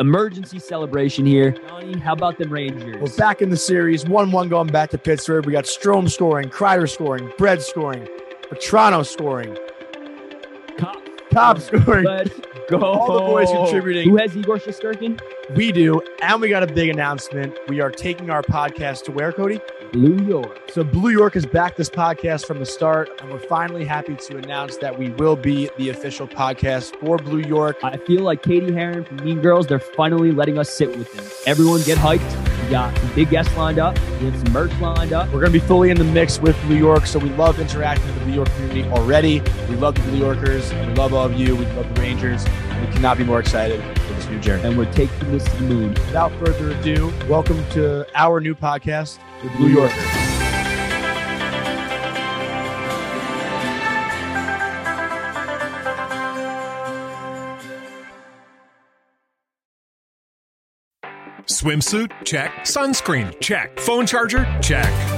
Emergency celebration here. Johnny, how about the Rangers? We're back in the series. 1 1 going back to Pittsburgh. We got Strome scoring, Kreider scoring, Bread scoring, Vatrano scoring, Copp, Copp scoring. Let's go. All the boys contributing. Who has Igor Shesterkin? We do. And we got a big announcement. We are taking our podcast to where, Cody? Blue York. So Blue York has backed this podcast from the start, and we're finally happy to announce that we will be the official podcast for Blue York. I feel like Cady Heron from Mean Girls, they're finally letting us sit with them. Everyone get hyped. We got some big guests lined up. We have some merch lined up. We're going to be fully in the mix with New York, so we love interacting with the New York community already. We love the New Yorkers, and we love all of you. We love the Rangers, and we cannot be more excited for this journey. And we're taking this to the moon. Without further ado, welcome to our new podcast, The Blue Yorkers. Swimsuit? Check. Sunscreen? Check. Phone charger? Check.